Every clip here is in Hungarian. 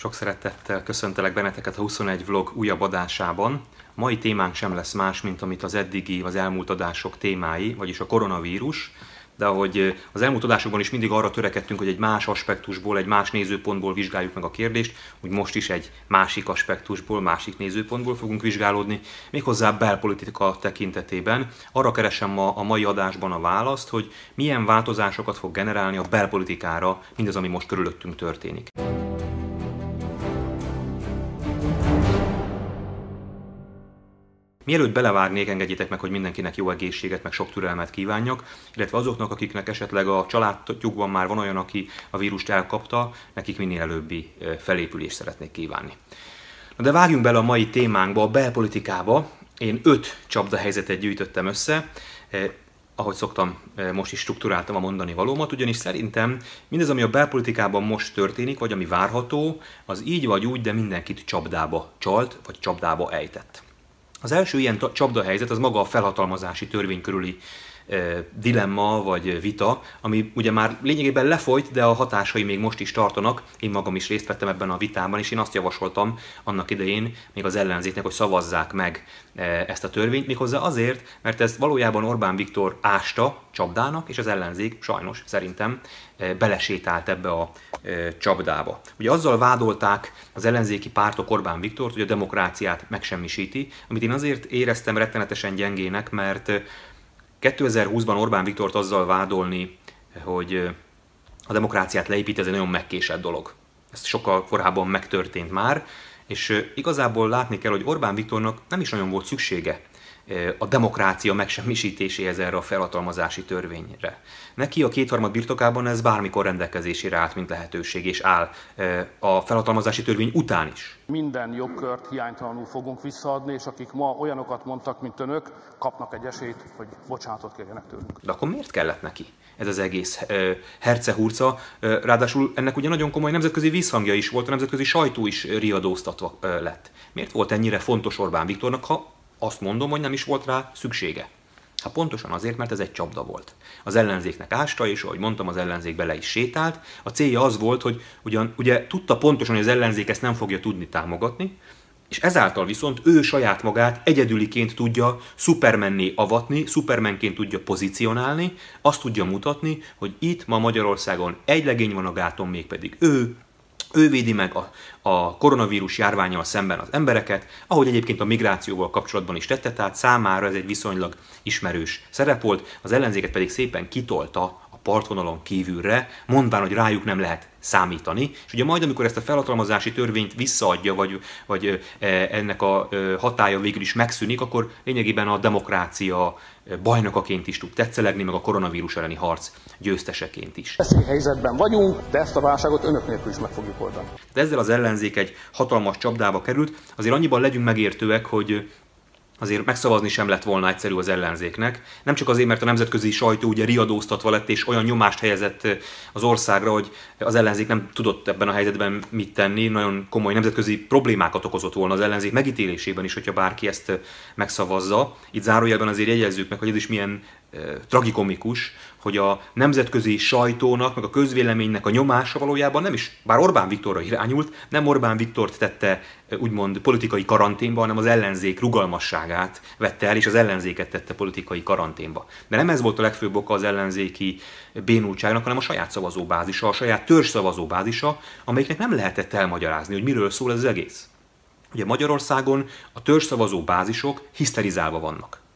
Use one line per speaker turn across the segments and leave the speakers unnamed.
Sok szeretettel köszöntelek benneteket a 21 vlog újabb adásában. Mai témánk sem lesz más, mint amit az eddigi, az elmúlt adások témái, vagyis a koronavírus. De ahogy az elmúlt adásokban is mindig arra törekedtünk, hogy egy más aspektusból, egy más nézőpontból vizsgáljuk meg a kérdést, úgy most is egy másik aspektusból, másik nézőpontból fogunk vizsgálódni, méghozzá belpolitika tekintetében. Arra keresem ma a mai adásban a választ, hogy milyen változásokat fog generálni a belpolitikára mindaz, ami most körülöttünk történik. Mielőtt belevágnék, engedjétek meg, hogy mindenkinek jó egészséget, meg sok türelmet kívánjak, illetve azoknak, akiknek esetleg a családjukban már van olyan, aki a vírust elkapta, nekik minél előbbi felépülést szeretnék kívánni. Na de vágjunk bele a mai témánkba, a belpolitikába. Én öt csapdahelyzetet gyűjtöttem össze, ahogy szoktam, most is struktúráltam a mondani valómat, ugyanis szerintem mindez, ami a belpolitikában most történik, vagy ami várható, az így vagy úgy, de mindenkit csapdába csalt, vagy csapdába ejtett. Az első ilyen csapdahelyzet az maga a felhatalmazási törvény körüli dilemma vagy vita, ami ugye már lényegében lefolyt, de a hatásai még most is tartanak. Én magam is részt vettem ebben a vitában, és én azt javasoltam annak idején még az ellenzéknek, hogy szavazzák meg ezt a törvényt, méghozzá azért, mert ez valójában Orbán Viktor ásta csapdának, és az ellenzék sajnos szerintem belesétált ebbe a csapdába. Ugye azzal vádolták az ellenzéki pártok Orbán Viktort, hogy a demokráciát megsemmisíti, amit én azért éreztem rettenetesen gyengének, mert 2020-ban Orbán Viktort azzal vádolni, hogy a demokráciát leépít, ez egy nagyon megkésett dolog. Ez sokkal korábban megtörtént már, és igazából látni kell, hogy Orbán Viktornak nem is nagyon volt szüksége a demokrácia megsemmisítéséhez erre a felhatalmazási törvényre. Neki a kétharmad birtokában ez bármikor rendelkezésére állt, mint lehetőség, és áll a felhatalmazási törvény után is.
Minden jogkört hiánytalanul fogunk visszaadni, és akik ma olyanokat mondtak, mint önök, kapnak egy esélyt, hogy bocsánatot kérjenek tőlünk.
De akkor miért kellett neki ez az egész hercehurca? Ráadásul ennek ugye nagyon komoly nemzetközi visszhangja is volt, a nemzetközi sajtó is riadóztatva lett. Miért volt ennyire fontos Orbán Viktornak, ha azt mondom, hogy nem is volt rá szüksége. Hát pontosan azért, mert ez egy csapda volt. Az ellenzéknek ásta, és ahogy mondtam, az ellenzék bele is sétált. A célja az volt, hogy ugyan, ugye tudta pontosan, hogy az ellenzék ezt nem fogja tudni támogatni, és ezáltal viszont ő saját magát egyedüliként tudja szupermenné avatni, szupermenként tudja pozícionálni, azt tudja mutatni, hogy itt ma Magyarországon egy legény van a gáton, mégpedig ő, ő védi meg a, a koronavírus járványal szemben az embereket, ahogy egyébként a migrációval kapcsolatban is tette, tehát számára ez egy viszonylag ismerős szerep volt, az ellenzéket pedig szépen kitolta partvonalon kívülre, mondván, hogy rájuk nem lehet számítani, és ugye majd, amikor ezt a felhatalmazási törvényt visszaadja, vagy, vagy ennek a hatája végül is megszűnik, akkor lényegében a demokrácia bajnokaként is tud tetszelegni, meg a koronavírus elleni harc győzteseként is.
helyzetben vagyunk, de ezt a válságot önök nélkül is meg fogjuk oldani.
De ezzel az ellenzék egy hatalmas csapdába került, azért annyiban legyünk megértőek, hogy azért megszavazni sem lett volna egyszerű az ellenzéknek. Nem csak azért, mert a nemzetközi sajtó ugye riadóztatva lett, és olyan nyomást helyezett az országra, hogy az ellenzék nem tudott ebben a helyzetben mit tenni. Nagyon komoly nemzetközi problémákat okozott volna az ellenzék megítélésében is, hogyha bárki ezt megszavazza. Itt zárójelben azért jegyezzük meg, hogy ez is milyen tragikomikus, hogy a nemzetközi sajtónak, meg a közvéleménynek a nyomása valójában nem is, bár Orbán Viktorra irányult, nem Orbán Viktort tette úgymond politikai karanténba, hanem az ellenzék rugalmasságát vette el, és az ellenzéket tette politikai karanténba. De nem ez volt a legfőbb oka az ellenzéki bénultságnak, hanem a saját szavazóbázisa, a saját törzs szavazóbázisa, amelyiknek nem lehetett elmagyarázni, hogy miről szól ez az egész. Ugye Magyarországon a törzs szavazó bázisok hiszterizálva vannak.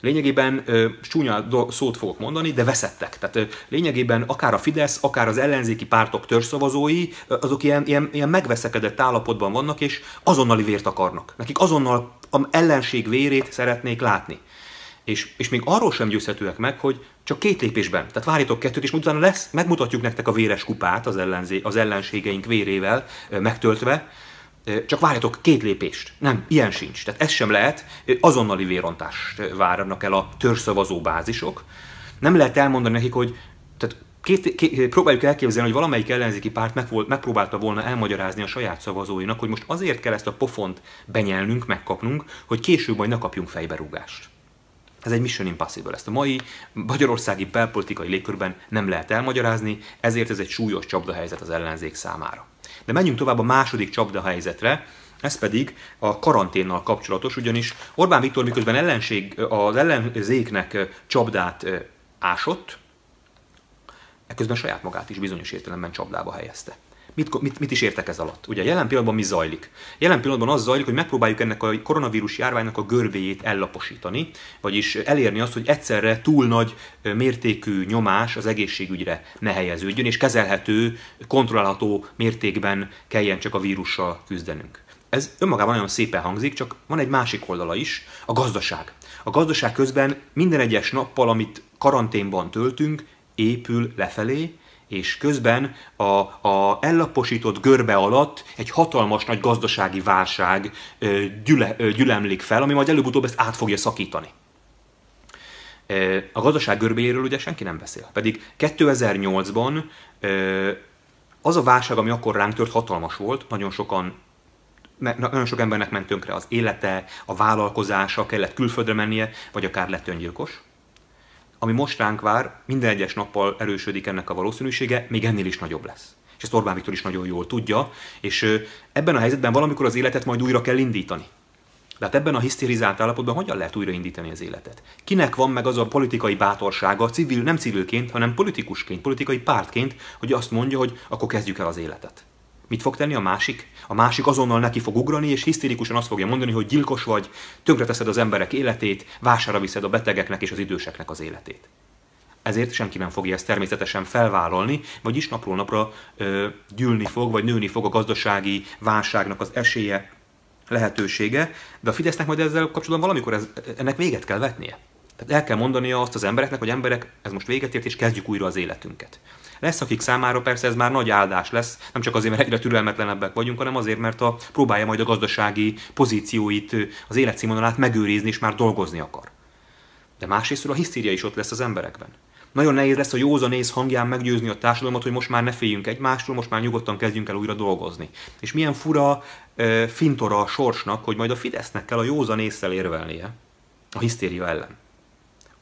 Lényegében ö, csúnya szót fogok mondani, de veszettek. Tehát ö, lényegében akár a Fidesz, akár az ellenzéki pártok törzszavazói, ö, azok ilyen, ilyen, ilyen megveszekedett állapotban vannak, és azonnali vért akarnak. Nekik azonnal a ellenség vérét szeretnék látni. És, és még arról sem győzhetőek meg, hogy csak két lépésben. Tehát várjatok kettőt, és utána lesz, megmutatjuk nektek a véres kupát az, ellenzé, az ellenségeink vérével megtöltve, csak várjatok két lépést. Nem, ilyen sincs. Tehát ez sem lehet. Azonnali vérontást várnak el a törzszavazó bázisok. Nem lehet elmondani nekik, hogy tehát két, két, próbáljuk elképzelni, hogy valamelyik ellenzéki párt meg megpróbálta volna elmagyarázni a saját szavazóinak, hogy most azért kell ezt a pofont benyelnünk, megkapnunk, hogy később majd ne kapjunk fejberúgást. Ez egy mission impossible. Ezt a mai magyarországi belpolitikai légkörben nem lehet elmagyarázni, ezért ez egy súlyos csapdahelyzet az ellenzék számára. De menjünk tovább a második csapda helyzetre, ez pedig a karanténnal kapcsolatos, ugyanis Orbán Viktor miközben ellenség, az ellenzéknek csapdát ásott, ekközben saját magát is bizonyos értelemben csapdába helyezte. Mit, mit, mit is értek ez alatt? Ugye jelen pillanatban mi zajlik? Jelen pillanatban az zajlik, hogy megpróbáljuk ennek a koronavírus járványnak a görbéjét ellaposítani, vagyis elérni azt, hogy egyszerre túl nagy mértékű nyomás az egészségügyre ne helyeződjön, és kezelhető, kontrollálható mértékben kelljen csak a vírussal küzdenünk. Ez önmagában nagyon szépen hangzik, csak van egy másik oldala is, a gazdaság. A gazdaság közben minden egyes nappal, amit karanténban töltünk, épül lefelé, és közben a, a ellaposított görbe alatt egy hatalmas nagy gazdasági válság gyüle, gyülemlik fel, ami majd előbb-utóbb ezt át fogja szakítani. A gazdaság görbéjéről ugye senki nem beszél. Pedig 2008-ban az a válság, ami akkor ránk tört, hatalmas volt, nagyon sokan nagyon sok embernek ment tönkre az élete, a vállalkozása, kellett külföldre mennie, vagy akár lett öngyilkos ami most ránk vár, minden egyes nappal erősödik ennek a valószínűsége, még ennél is nagyobb lesz. És ezt Orbán Viktor is nagyon jól tudja, és ebben a helyzetben valamikor az életet majd újra kell indítani. De hát ebben a hisztérizált állapotban hogyan lehet újraindítani az életet? Kinek van meg az a politikai bátorsága, civil, nem civilként, hanem politikusként, politikai pártként, hogy azt mondja, hogy akkor kezdjük el az életet? Mit fog tenni a másik? A másik azonnal neki fog ugrani, és hisztérikusan azt fogja mondani, hogy gyilkos vagy, tönkreteszed az emberek életét, vására viszed a betegeknek és az időseknek az életét. Ezért senki nem fogja ezt természetesen felvállalni, vagyis napról napra ö, gyűlni fog, vagy nőni fog a gazdasági válságnak az esélye, lehetősége, de a Fidesznek majd ezzel kapcsolatban valamikor ez, ennek véget kell vetnie. Tehát el kell mondania azt az embereknek, hogy emberek, ez most véget ért, és kezdjük újra az életünket. Lesz, akik számára persze ez már nagy áldás lesz, nem csak azért, mert egyre türelmetlenebbek vagyunk, hanem azért, mert a, próbálja majd a gazdasági pozícióit, az életszínvonalát megőrizni, és már dolgozni akar. De másrészt a hisztéria is ott lesz az emberekben. Nagyon nehéz lesz a józanész hangján meggyőzni a társadalmat, hogy most már ne féljünk egymástól, most már nyugodtan kezdjünk el újra dolgozni. És milyen fura e, fintora a sorsnak, hogy majd a Fidesznek kell a józanésszel érvelnie a hisztéria ellen.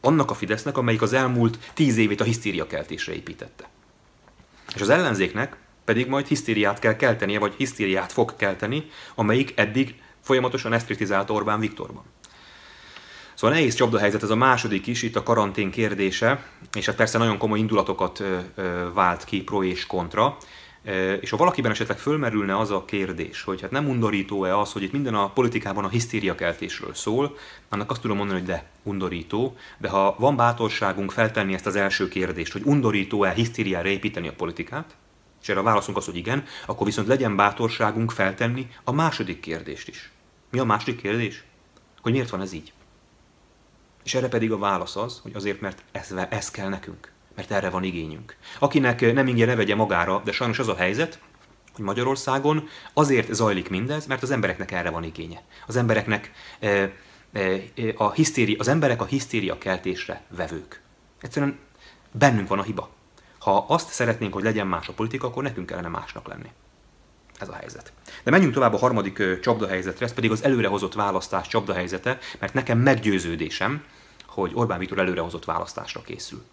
Annak a Fidesznek, amelyik az elmúlt tíz évét a hisztéria keltésre építette. És az ellenzéknek pedig majd hisztériát kell keltenie, vagy hisztériát fog kelteni, amelyik eddig folyamatosan ezt kritizálta Orbán Viktorban. Szóval nehéz csapdahelyzet ez a második is, itt a karantén kérdése, és hát persze nagyon komoly indulatokat vált ki pro és kontra. És ha valakiben esetleg fölmerülne az a kérdés, hogy hát nem undorító-e az, hogy itt minden a politikában a hisztériakeltésről szól, annak azt tudom mondani, hogy de, undorító, de ha van bátorságunk feltenni ezt az első kérdést, hogy undorító-e hisztériára építeni a politikát, és erre a válaszunk az, hogy igen, akkor viszont legyen bátorságunk feltenni a második kérdést is. Mi a második kérdés? Hogy miért van ez így? És erre pedig a válasz az, hogy azért, mert ez, ez kell nekünk mert erre van igényünk. Akinek nem ingyen ne vegye magára, de sajnos az a helyzet, hogy Magyarországon azért zajlik mindez, mert az embereknek erre van igénye. Az embereknek e, e, a hisztéri, az emberek a hisztéria keltésre vevők. Egyszerűen bennünk van a hiba. Ha azt szeretnénk, hogy legyen más a politika, akkor nekünk kellene másnak lenni. Ez a helyzet. De menjünk tovább a harmadik csapdahelyzetre, ez pedig az előrehozott választás csapdahelyzete, mert nekem meggyőződésem, hogy Orbán Viktor előrehozott választásra készül.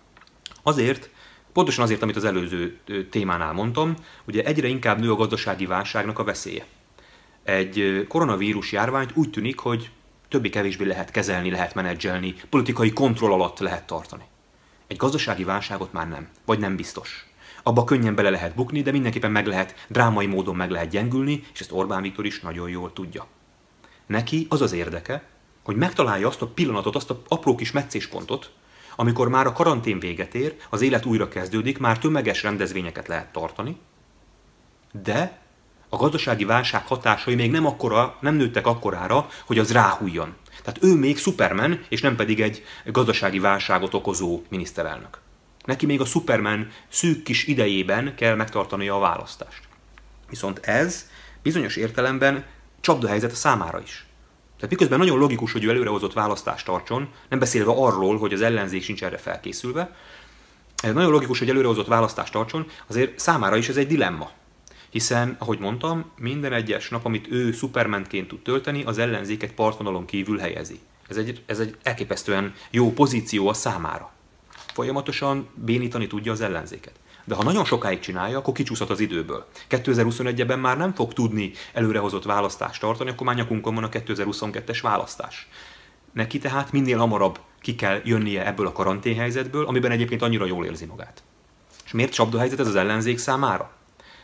Azért, pontosan azért, amit az előző témánál mondtam, ugye egyre inkább nő a gazdasági válságnak a veszélye. Egy koronavírus járványt úgy tűnik, hogy többé-kevésbé lehet kezelni, lehet menedzselni, politikai kontroll alatt lehet tartani. Egy gazdasági válságot már nem, vagy nem biztos. Abba könnyen bele lehet bukni, de mindenképpen meg lehet, drámai módon meg lehet gyengülni, és ezt Orbán Viktor is nagyon jól tudja. Neki az az érdeke, hogy megtalálja azt a pillanatot, azt a apró kis meccéspontot, amikor már a karantén véget ér, az élet újra kezdődik, már tömeges rendezvényeket lehet tartani, de a gazdasági válság hatásai még nem, akkora, nem nőttek akkorára, hogy az ráhújjon. Tehát ő még Superman, és nem pedig egy gazdasági válságot okozó miniszterelnök. Neki még a Superman szűk kis idejében kell megtartania a választást. Viszont ez bizonyos értelemben csapdahelyzet a számára is. Tehát miközben nagyon logikus, hogy ő előrehozott választást tartson, nem beszélve arról, hogy az ellenzék sincs erre felkészülve, nagyon logikus, hogy előrehozott választást tartson, azért számára is ez egy dilemma. Hiszen, ahogy mondtam, minden egyes nap, amit ő szupermentként tud tölteni, az ellenzéket partvonalon kívül helyezi. Ez egy, ez egy elképesztően jó pozíció a számára. Folyamatosan bénítani tudja az ellenzéket. De ha nagyon sokáig csinálja, akkor kicsúszhat az időből. 2021-ben már nem fog tudni előrehozott választást tartani, akkor már nyakunkon van a 2022-es választás. Neki tehát minél hamarabb ki kell jönnie ebből a karanténhelyzetből, amiben egyébként annyira jól érzi magát. És miért csapdahelyzet ez az ellenzék számára?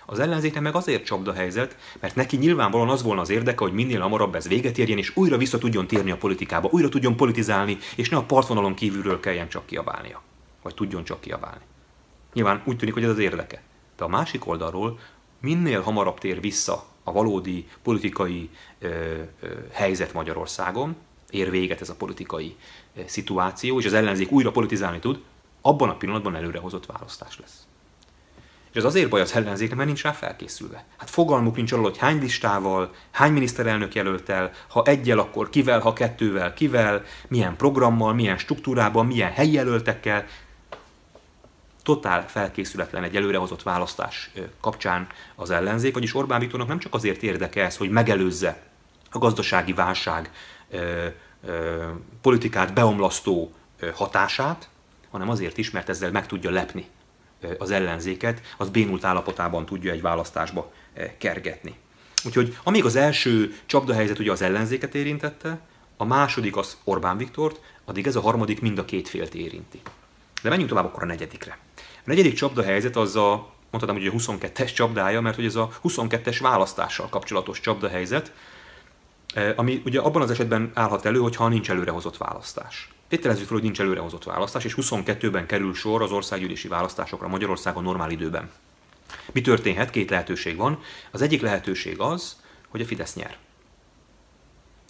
Az ellenzéknek meg azért csapdahelyzet, mert neki nyilvánvalóan az volna az érdeke, hogy minél hamarabb ez véget érjen, és újra vissza tudjon térni a politikába, újra tudjon politizálni, és ne a partvonalon kívülről kelljen csak kiabálnia. Vagy tudjon csak kiabálni. Nyilván úgy tűnik, hogy ez az érdeke. De a másik oldalról minél hamarabb tér vissza a valódi politikai ö, ö, helyzet Magyarországon, ér véget ez a politikai ö, szituáció, és az ellenzék újra politizálni tud, abban a pillanatban előrehozott választás lesz. És ez azért baj az ellenzéknek, mert nincs rá felkészülve. Hát fogalmuk nincs arról, hogy hány listával, hány miniszterelnök jelölt el, ha egyel, akkor kivel, ha kettővel, kivel, milyen programmal, milyen struktúrában, milyen helyi jelöltekkel. Totál felkészületlen egy előrehozott választás kapcsán az ellenzék, vagyis Orbán Viktornak nem csak azért érdeke ez, hogy megelőzze a gazdasági válság politikát beomlasztó hatását, hanem azért is, mert ezzel meg tudja lepni az ellenzéket, az bénult állapotában tudja egy választásba kergetni. Úgyhogy amíg az első csapdahelyzet ugye az ellenzéket érintette, a második az Orbán Viktort, addig ez a harmadik mind a két félt érinti. De menjünk tovább akkor a negyedikre. A negyedik csapdahelyzet az a, mondhatom, hogy a 22-es csapdája, mert hogy ez a 22-es választással kapcsolatos csapdahelyzet, ami ugye abban az esetben állhat elő, hogyha nincs előrehozott választás. Tételezzük fel, hogy nincs előrehozott választás, és 22-ben kerül sor az országgyűlési választásokra Magyarországon normál időben. Mi történhet? Két lehetőség van. Az egyik lehetőség az, hogy a Fidesz nyer.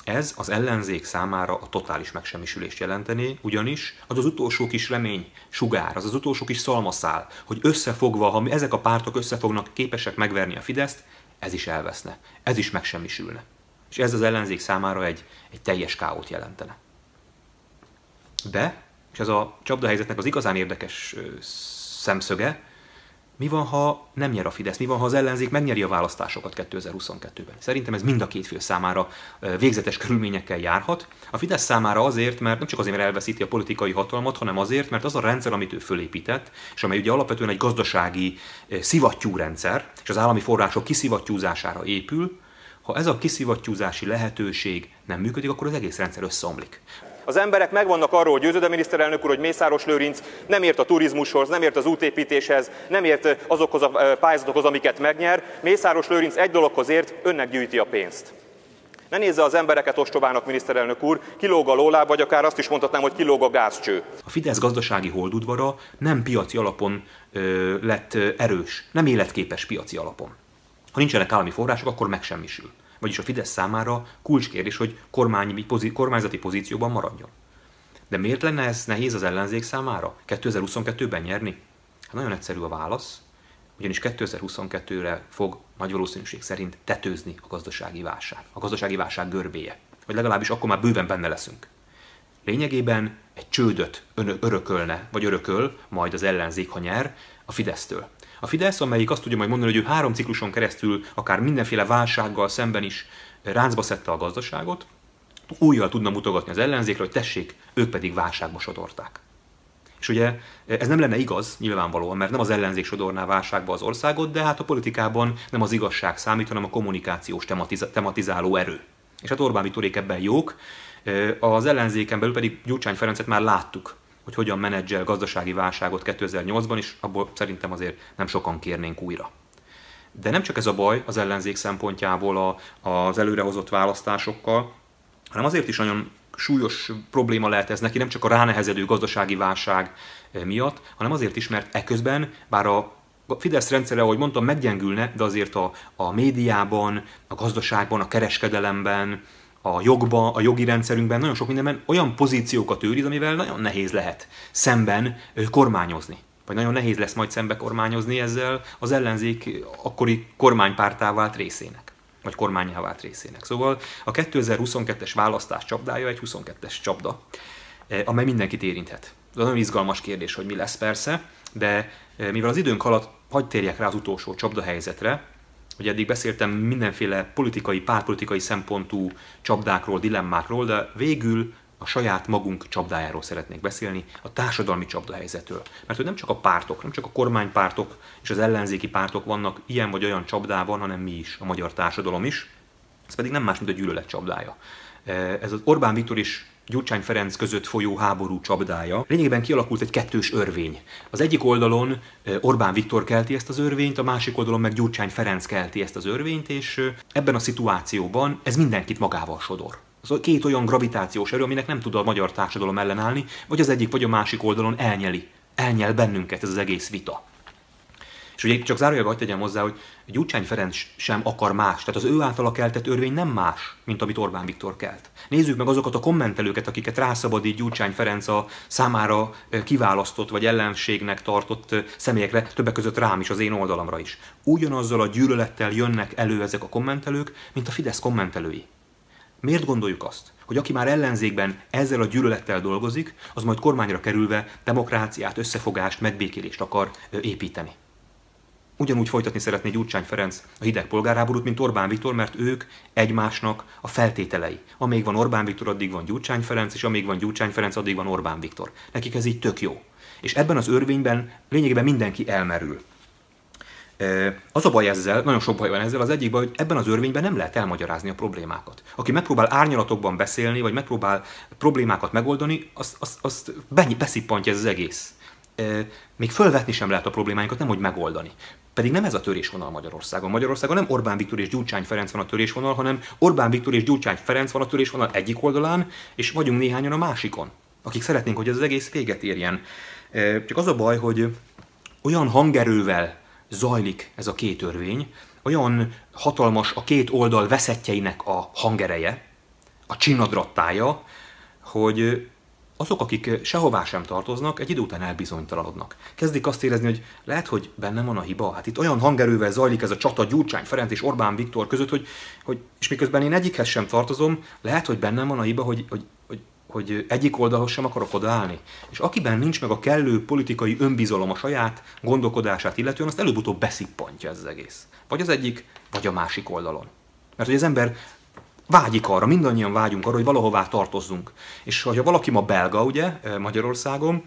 Ez az ellenzék számára a totális megsemmisülést jelenteni, ugyanis az az utolsó kis remény, sugár, az az utolsó kis szalmaszál, hogy összefogva, ha ezek a pártok összefognak, képesek megverni a Fideszt, ez is elveszne, ez is megsemmisülne. És ez az ellenzék számára egy, egy teljes káót jelentene. De, és ez a csapdahelyzetnek az igazán érdekes szemszöge, mi van, ha nem nyer a Fidesz? Mi van, ha az ellenzék megnyeri a választásokat 2022-ben? Szerintem ez mind a két fél számára végzetes körülményekkel járhat. A Fidesz számára azért, mert nem csak azért, mert elveszíti a politikai hatalmat, hanem azért, mert az a rendszer, amit ő fölépített, és amely ugye alapvetően egy gazdasági szivattyúrendszer, és az állami források kiszivattyúzására épül, ha ez a kiszivattyúzási lehetőség nem működik, akkor az egész rendszer összeomlik.
Az emberek meg vannak arról győződve, miniszterelnök úr, hogy Mészáros Lőrinc nem ért a turizmushoz, nem ért az útépítéshez, nem ért azokhoz a pályázatokhoz, amiket megnyer. Mészáros Lőrinc egy dologhoz ért, önnek gyűjti a pénzt. Ne nézze az embereket ostobának, miniszterelnök úr, kilóg a lóláb, vagy akár azt is mondhatnám, hogy kilóg a gázcső.
A Fidesz gazdasági holdudvara nem piaci alapon ö, lett erős, nem életképes piaci alapon. Ha nincsenek állami források, akkor megsemmisül vagyis a Fidesz számára kulcskérdés, hogy kormány, pozí, kormányzati pozícióban maradjon. De miért lenne ez nehéz az ellenzék számára 2022-ben nyerni? Hát nagyon egyszerű a válasz, ugyanis 2022-re fog nagy valószínűség szerint tetőzni a gazdasági válság, a gazdasági válság görbéje. Vagy legalábbis akkor már bőven benne leszünk. Lényegében egy csődöt örökölne, vagy örököl majd az ellenzék, ha nyer, a Fidesztől. A Fidesz, amelyik azt tudja majd mondani, hogy ő három cikluson keresztül akár mindenféle válsággal szemben is ráncba szedte a gazdaságot, újjal tudna mutogatni az ellenzékre, hogy tessék, ők pedig válságba sodorták. És ugye ez nem lenne igaz, nyilvánvalóan, mert nem az ellenzék sodorná válságba az országot, de hát a politikában nem az igazság számít, hanem a kommunikációs tematiz- tematizáló erő. És hát Orbán Viktorék ebben jók, az ellenzéken belül pedig Gyurcsány Ferencet már láttuk hogy hogyan menedzsel gazdasági válságot 2008-ban, és abból szerintem azért nem sokan kérnénk újra. De nem csak ez a baj az ellenzék szempontjából a, az előrehozott választásokkal, hanem azért is nagyon súlyos probléma lehet ez neki, nem csak a ránehezedő gazdasági válság eh, miatt, hanem azért is, mert eközben, bár a Fidesz rendszere, ahogy mondtam, meggyengülne, de azért a, a médiában, a gazdaságban, a kereskedelemben, a jogba, a jogi rendszerünkben, nagyon sok mindenben olyan pozíciókat őriz, amivel nagyon nehéz lehet szemben kormányozni. Vagy nagyon nehéz lesz majd szembe kormányozni ezzel az ellenzék akkori kormánypártá vált részének. Vagy kormányá vált részének. Szóval a 2022-es választás csapdája egy 22-es csapda, amely mindenkit érinthet. Ez nagyon izgalmas kérdés, hogy mi lesz persze, de mivel az időnk alatt hagyd térjek rá az utolsó csapda helyzetre, hogy eddig beszéltem mindenféle politikai, pártpolitikai szempontú csapdákról, dilemmákról, de végül a saját magunk csapdájáról szeretnék beszélni, a társadalmi csapdahelyzetről. Mert hogy nem csak a pártok, nem csak a kormánypártok és az ellenzéki pártok vannak ilyen vagy olyan csapdában, hanem mi is, a magyar társadalom is. Ez pedig nem más, mint a gyűlölet csapdája. Ez az Orbán Viktor és Gyurcsány Ferenc között folyó háború csapdája. Lényegében kialakult egy kettős örvény. Az egyik oldalon Orbán Viktor kelti ezt az örvényt, a másik oldalon meg Gyurcsány Ferenc kelti ezt az örvényt, és ebben a szituációban ez mindenkit magával sodor. Az két olyan gravitációs erő, aminek nem tud a magyar társadalom ellenállni, vagy az egyik vagy a másik oldalon elnyeli. Elnyel bennünket ez az egész vita. És ugye csak zárójelbe hagyd tegyem hozzá, hogy Gyurcsány Ferenc sem akar más. Tehát az ő általa keltett örvény nem más, mint amit Orbán Viktor kelt. Nézzük meg azokat a kommentelőket, akiket rászabadít Gyurcsány Ferenc a számára kiválasztott vagy ellenségnek tartott személyekre, többek között rám is, az én oldalamra is. Ugyanazzal a gyűlölettel jönnek elő ezek a kommentelők, mint a Fidesz kommentelői. Miért gondoljuk azt, hogy aki már ellenzékben ezzel a gyűlölettel dolgozik, az majd kormányra kerülve demokráciát, összefogást, megbékélést akar építeni? Ugyanúgy folytatni szeretné Gyurcsány Ferenc a hideg polgárháborút, mint Orbán Viktor, mert ők egymásnak a feltételei. Amíg van Orbán Viktor, addig van Gyurcsány Ferenc, és amíg van Gyurcsány Ferenc, addig van Orbán Viktor. Nekik ez így tök jó. És ebben az örvényben lényegében mindenki elmerül. Az a baj ezzel, nagyon sok baj van ezzel, az egyik baj, hogy ebben az örvényben nem lehet elmagyarázni a problémákat. Aki megpróbál árnyalatokban beszélni, vagy megpróbál problémákat megoldani, azt, azt, azt beszippantja ez az egész. Még fölvetni sem lehet a problémáinkat, nem hogy megoldani. Pedig nem ez a törésvonal Magyarországon. Magyarországon nem Orbán Viktor és Gyurcsány Ferenc van a törésvonal, hanem Orbán Viktor és Gyurcsány Ferenc van a törésvonal egyik oldalán, és vagyunk néhányan a másikon, akik szeretnénk, hogy ez az egész véget érjen. Csak az a baj, hogy olyan hangerővel zajlik ez a két törvény, olyan hatalmas a két oldal veszettjeinek a hangereje, a csinadrattája, hogy azok, akik sehová sem tartoznak, egy idő után elbizonytalanodnak. Kezdik azt érezni, hogy lehet, hogy bennem van a hiba. Hát itt olyan hangerővel zajlik ez a csata Gyurcsány Ferenc és Orbán Viktor között, hogy, hogy és miközben én egyikhez sem tartozom, lehet, hogy bennem van a hiba, hogy, hogy, hogy, hogy egyik oldalhoz sem akarok odaállni. És akiben nincs meg a kellő politikai önbizalom a saját gondolkodását illetően, azt előbb-utóbb beszippantja ez az egész. Vagy az egyik, vagy a másik oldalon. Mert hogy az ember vágyik arra, mindannyian vágyunk arra, hogy valahová tartozzunk. És ha valaki ma belga, ugye, eh, Magyarországon,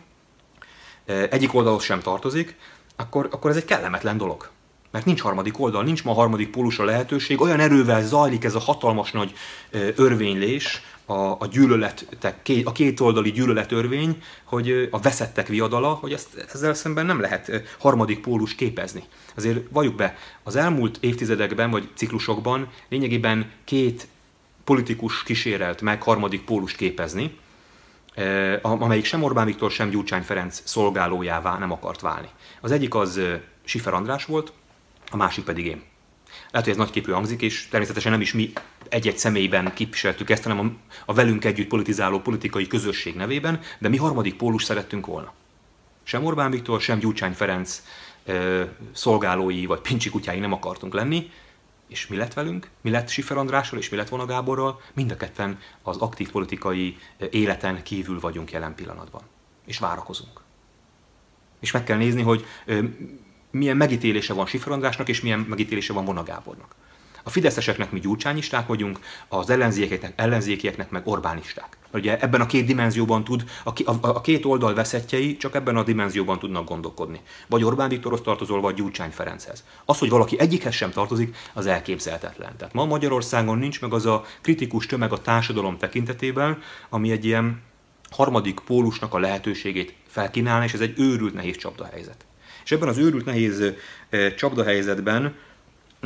eh, egyik oldalhoz sem tartozik, akkor, akkor ez egy kellemetlen dolog. Mert nincs harmadik oldal, nincs ma harmadik pólusra lehetőség, olyan erővel zajlik ez a hatalmas nagy eh, örvénylés, a, a gyűlölet, a két oldali gyűlöletörvény, hogy a veszettek viadala, hogy ezt, ezzel szemben nem lehet harmadik pólus képezni. Azért valljuk be, az elmúlt évtizedekben vagy ciklusokban lényegében két politikus kísérelt meg harmadik pólust képezni, eh, amelyik sem Orbán Viktor, sem Gyurcsány Ferenc szolgálójává nem akart válni. Az egyik az eh, Sifer András volt, a másik pedig én. Lehet, hogy ez nagyképű hangzik, és természetesen nem is mi egy-egy személyben képviseltük ezt, hanem a, velünk együtt politizáló politikai közösség nevében, de mi harmadik pólus szerettünk volna. Sem Orbán Viktor, sem Gyurcsány Ferenc e, szolgálói vagy pincsi kutyái nem akartunk lenni, és mi lett velünk? Mi lett Sifer Andrással, és mi lett volna Gáborral? Mind a ketten az aktív politikai eh, életen kívül vagyunk jelen pillanatban. És várakozunk. És meg kell nézni, hogy eh, milyen megítélése van Sifer Andrásnak, és milyen megítélése van Vona Gábornak. A fideszeseknek mi gyurcsányisták vagyunk, az ellenzékieknek, ellenzékieknek meg Orbánisták. Ugye ebben a két dimenzióban tud, a, a, a két oldal veszettjei csak ebben a dimenzióban tudnak gondolkodni. Vagy Orbán Viktorhoz tartozol, vagy Gyurcsány Ferenchez. Az, hogy valaki egyikhez sem tartozik, az elképzelhetetlen. Tehát ma Magyarországon nincs meg az a kritikus tömeg a társadalom tekintetében, ami egy ilyen harmadik pólusnak a lehetőségét felkínálna, és ez egy őrült nehéz csapdahelyzet. És ebben az őrült nehéz eh, csapdahelyzetben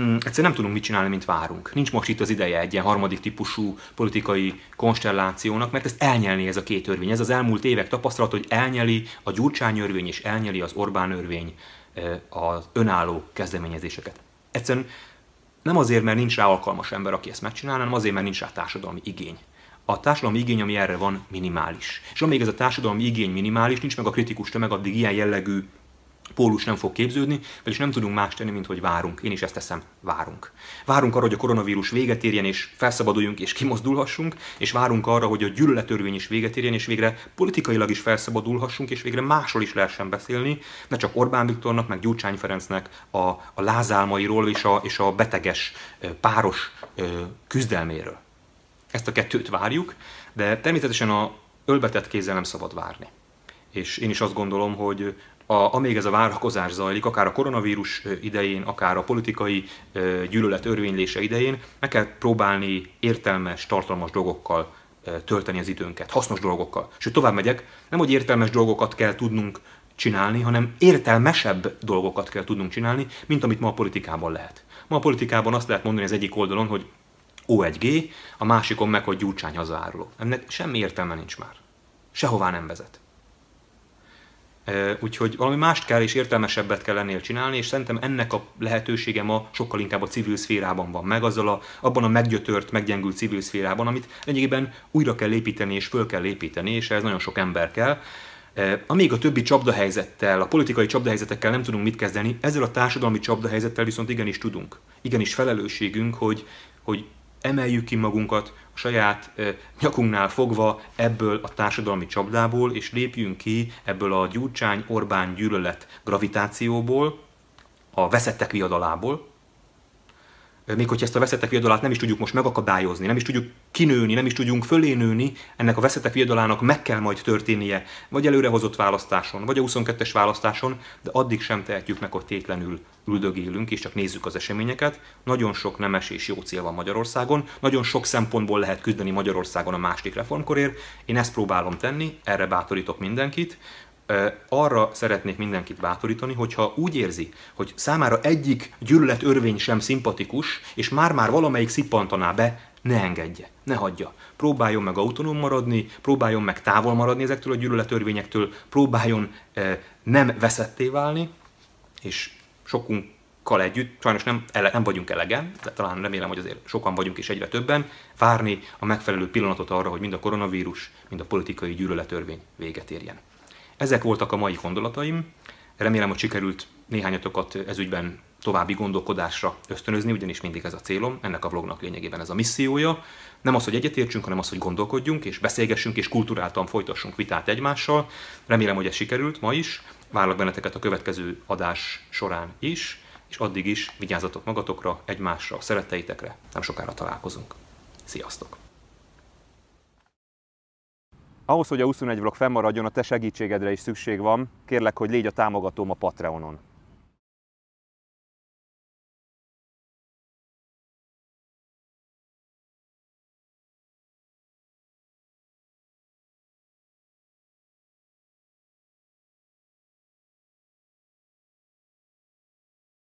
mm, egyszerűen nem tudunk mit csinálni, mint várunk. Nincs most itt az ideje egy ilyen harmadik típusú politikai konstellációnak, mert ezt elnyelni ez a két örvény. Ez az elmúlt évek tapasztalat, hogy elnyeli a Gyurcsány örvény és elnyeli az Orbán örvény az önálló kezdeményezéseket. Egyszerűen nem azért, mert nincs rá alkalmas ember, aki ezt megcsinálná, hanem azért, mert nincs rá társadalmi igény. A társadalmi igény, ami erre van, minimális. És amíg ez a társadalmi igény minimális, nincs meg a kritikus tömeg, addig ilyen jellegű pólus nem fog képződni, vagyis nem tudunk más tenni, mint hogy várunk. Én is ezt teszem, várunk. Várunk arra, hogy a koronavírus véget érjen, és felszabaduljunk, és kimozdulhassunk, és várunk arra, hogy a gyűlöletörvény is véget érjen, és végre politikailag is felszabadulhassunk, és végre másról is lehessen beszélni, ne csak Orbán Viktornak, meg Gyurcsány Ferencnek a, a lázálmairól és a, és a beteges páros küzdelméről. Ezt a kettőt várjuk, de természetesen a ölbetett kézzel nem szabad várni. És én is azt gondolom, hogy a, amíg ez a várakozás zajlik, akár a koronavírus idején, akár a politikai gyűlölet örvénylése idején, meg kell próbálni értelmes, tartalmas dolgokkal tölteni az időnket, hasznos dolgokkal. Sőt, tovább megyek, nem hogy értelmes dolgokat kell tudnunk csinálni, hanem értelmesebb dolgokat kell tudnunk csinálni, mint amit ma a politikában lehet. Ma a politikában azt lehet mondani az egyik oldalon, hogy O1G, a másikon meg, hogy Gyurcsány hazaáruló. Ennek semmi értelme nincs már. Sehová nem vezet. Úgyhogy valami mást kell és értelmesebbet kell ennél csinálni, és szerintem ennek a lehetősége ma sokkal inkább a civil szférában van meg, azzal a, abban a meggyötört, meggyengült civil szférában, amit lényegében újra kell építeni és föl kell építeni, és ez nagyon sok ember kell. Amíg a többi csapdahelyzettel, a politikai csapdahelyzetekkel nem tudunk mit kezdeni, ezzel a társadalmi csapdahelyzettel viszont igenis tudunk. Igenis felelősségünk, hogy, hogy emeljük ki magunkat a saját nyakunknál fogva ebből a társadalmi csapdából, és lépjünk ki ebből a Gyurcsány-Orbán gyűlölet gravitációból, a veszettek viadalából, még hogyha ezt a veszettek viadalát nem is tudjuk most megakadályozni, nem is tudjuk kinőni, nem is tudjunk fölénőni, ennek a veszettek viadalának meg kell majd történnie, vagy előrehozott választáson, vagy a 22-es választáson, de addig sem tehetjük meg, hogy tétlenül üldögélünk, és csak nézzük az eseményeket. Nagyon sok nemes és jó cél van Magyarországon, nagyon sok szempontból lehet küzdeni Magyarországon a második reformkorért. Én ezt próbálom tenni, erre bátorítok mindenkit arra szeretnék mindenkit bátorítani, hogyha úgy érzi, hogy számára egyik gyűlölet örvény sem szimpatikus, és már-már valamelyik szippantaná be, ne engedje, ne hagyja. Próbáljon meg autonóm maradni, próbáljon meg távol maradni ezektől a gyűlöletörvényektől, próbáljon nem veszetté válni, és sokunkkal együtt, sajnos nem, ele, nem vagyunk elegen, de talán remélem, hogy azért sokan vagyunk és egyre többen, várni a megfelelő pillanatot arra, hogy mind a koronavírus, mind a politikai gyűlöletörvény véget érjen. Ezek voltak a mai gondolataim. Remélem, hogy sikerült néhányatokat ezügyben további gondolkodásra ösztönözni, ugyanis mindig ez a célom, ennek a vlognak lényegében ez a missziója. Nem az, hogy egyetértsünk, hanem az, hogy gondolkodjunk és beszélgessünk és kulturáltan folytassunk vitát egymással. Remélem, hogy ez sikerült ma is. Várlak benneteket a következő adás során is, és addig is vigyázzatok magatokra, egymásra, szeretteitekre. Nem sokára találkozunk. Sziasztok!
Ahhoz, hogy a 21 vlog fennmaradjon, a te segítségedre is szükség van. Kérlek, hogy légy a támogatóm a Patreonon.